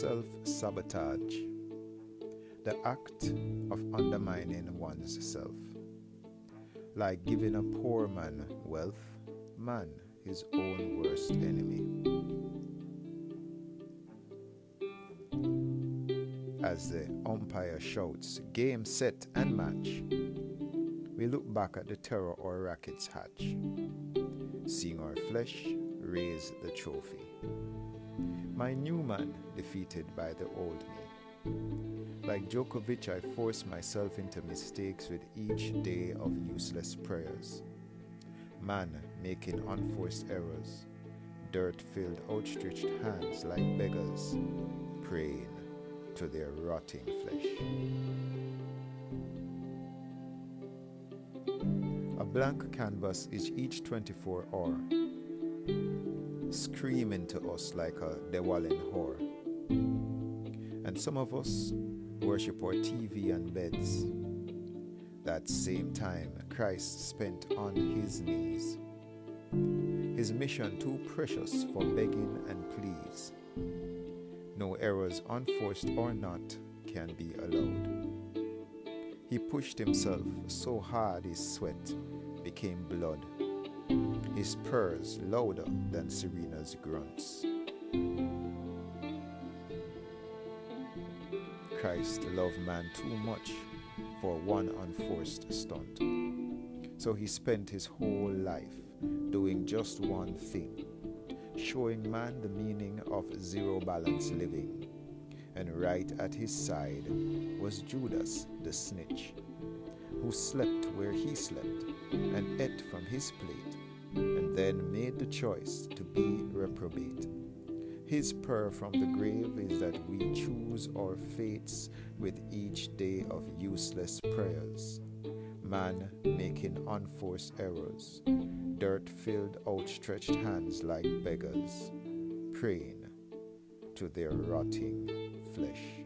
self sabotage, the act of undermining one's self. Like giving a poor man wealth, man his own worst enemy. As the umpire shouts, game, set, and match, we look back at the terror our rackets hatch, seeing our flesh raise the trophy. My new man defeated by the old me. Like Djokovic, I force myself into mistakes with each day of useless prayers. Man making unforced errors, dirt filled outstretched hands like beggars, praying to their rotting flesh. A blank canvas is each 24 hour, screaming to us like a Dewalin whore. And some of us worship our TV and beds. That same time Christ spent on his knees. His mission too precious for begging and pleas. No errors, unforced or not, can be allowed. He pushed himself so hard his sweat became blood, his purrs louder than Serena's grunts. Christ loved man too much for one unforced stunt. So he spent his whole life doing just one thing showing man the meaning of zero balance living. And right at his side was Judas the snitch, who slept where he slept and ate from his plate, and then made the choice to be reprobate. His prayer from the grave is that we choose our fates with each day of useless prayers. Man making unforced errors, dirt filled outstretched hands like beggars, praying to their rotting flesh.